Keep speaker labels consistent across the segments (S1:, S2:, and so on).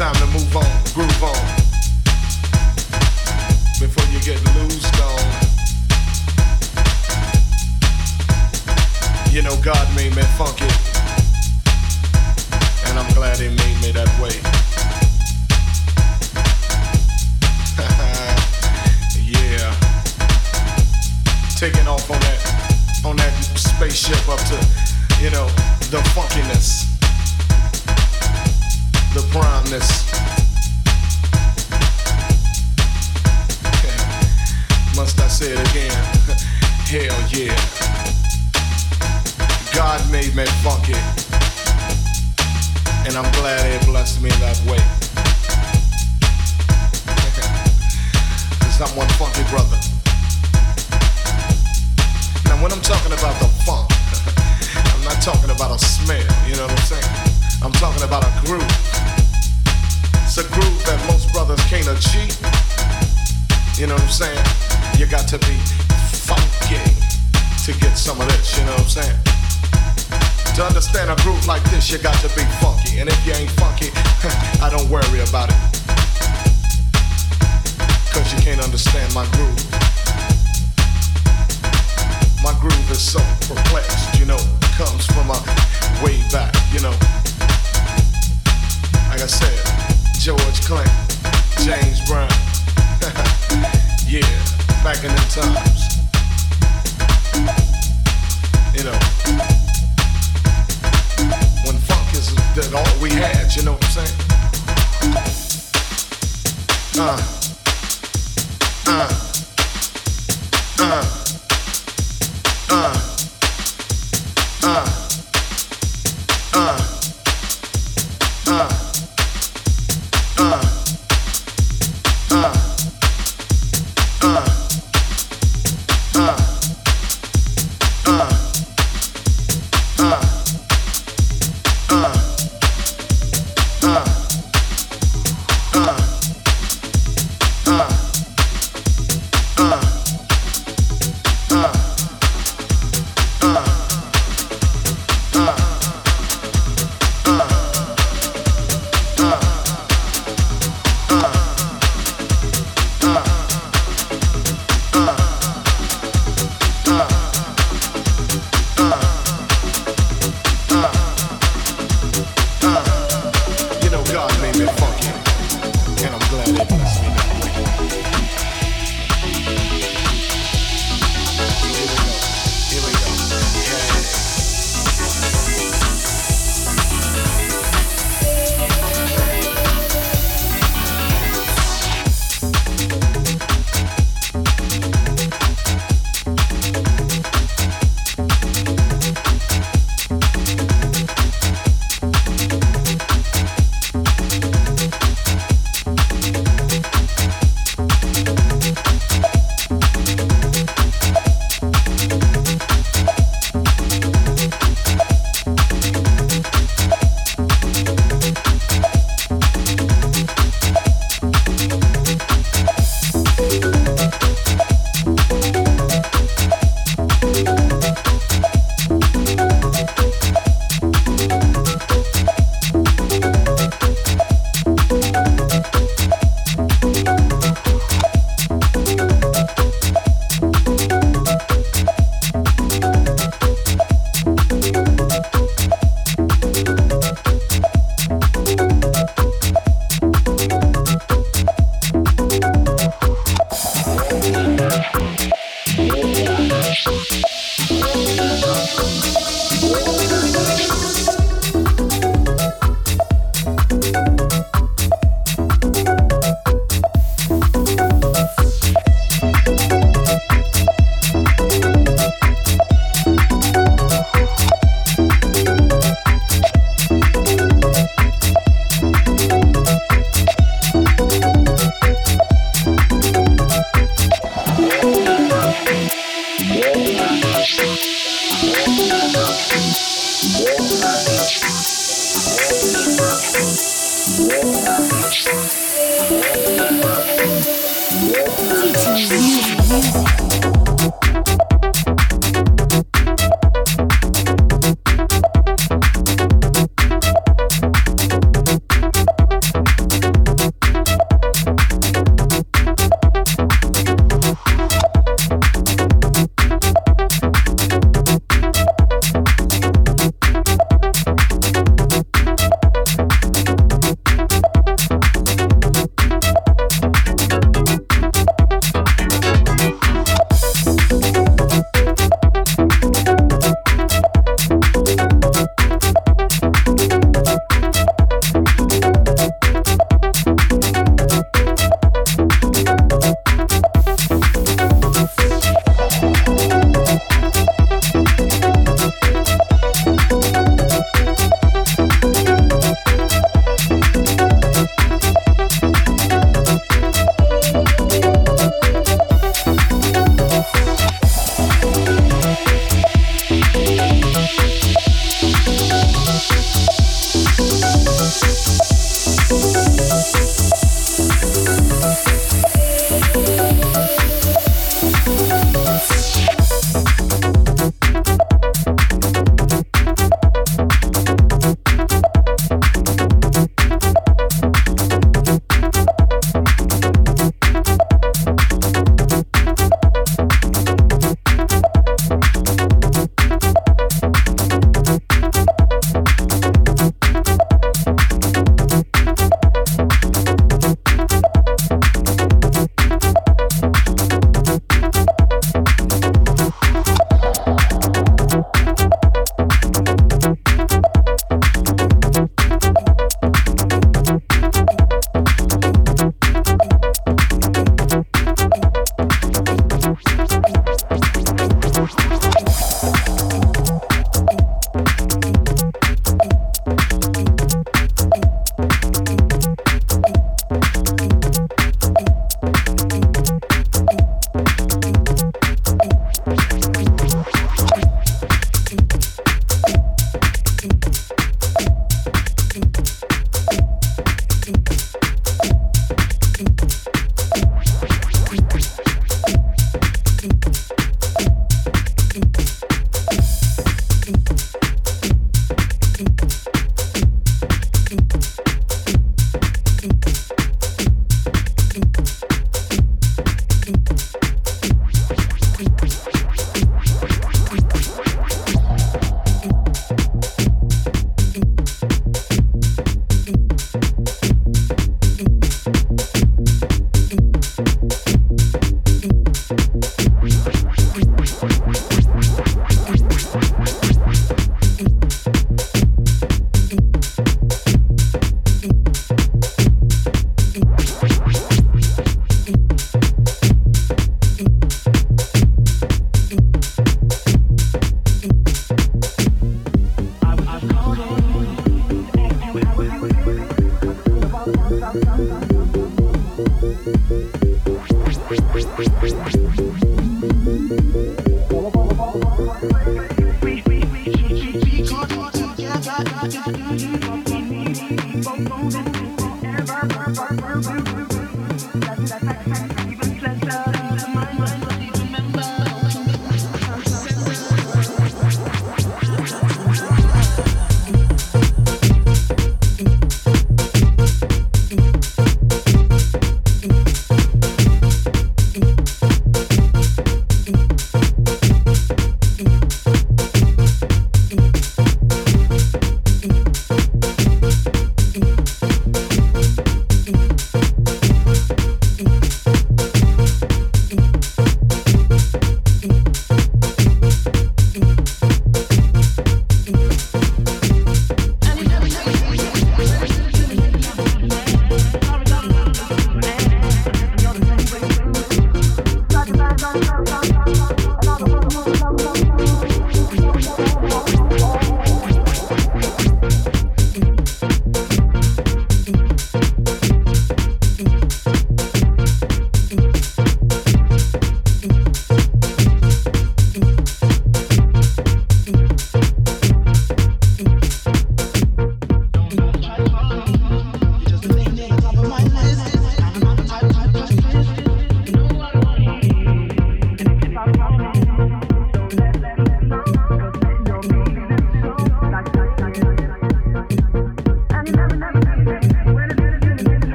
S1: time to move on, groove on. Before you get loosed on. You know, God made me funky. And I'm glad He made me that way. yeah. Taking off on that, on that spaceship up to, you know, the funkiness the promise. Must I say it again? Hell yeah. God made me funky, and I'm glad He blessed me that way. Cause I'm one funky brother. Now, when I'm talking about the funk, I'm not talking about a smell, you know what I'm saying? I'm talking about a groove. It's a groove that most brothers can't achieve. You know what I'm saying? You got to be funky to get some of this, you know what I'm saying? To understand a groove like this, you got to be funky. And if you ain't funky, I don't worry about it. Cause you can't understand my groove. My groove is so perplexed, you know, comes from a way back, you know. Like I said, George Clinton, James Brown. yeah, back in the times. You know, when funk is all we had, you know what I'm saying? Uh.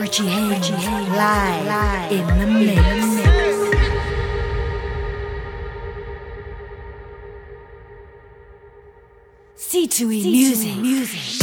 S2: Richie Hayes, live, live in the mix. C2E music. music.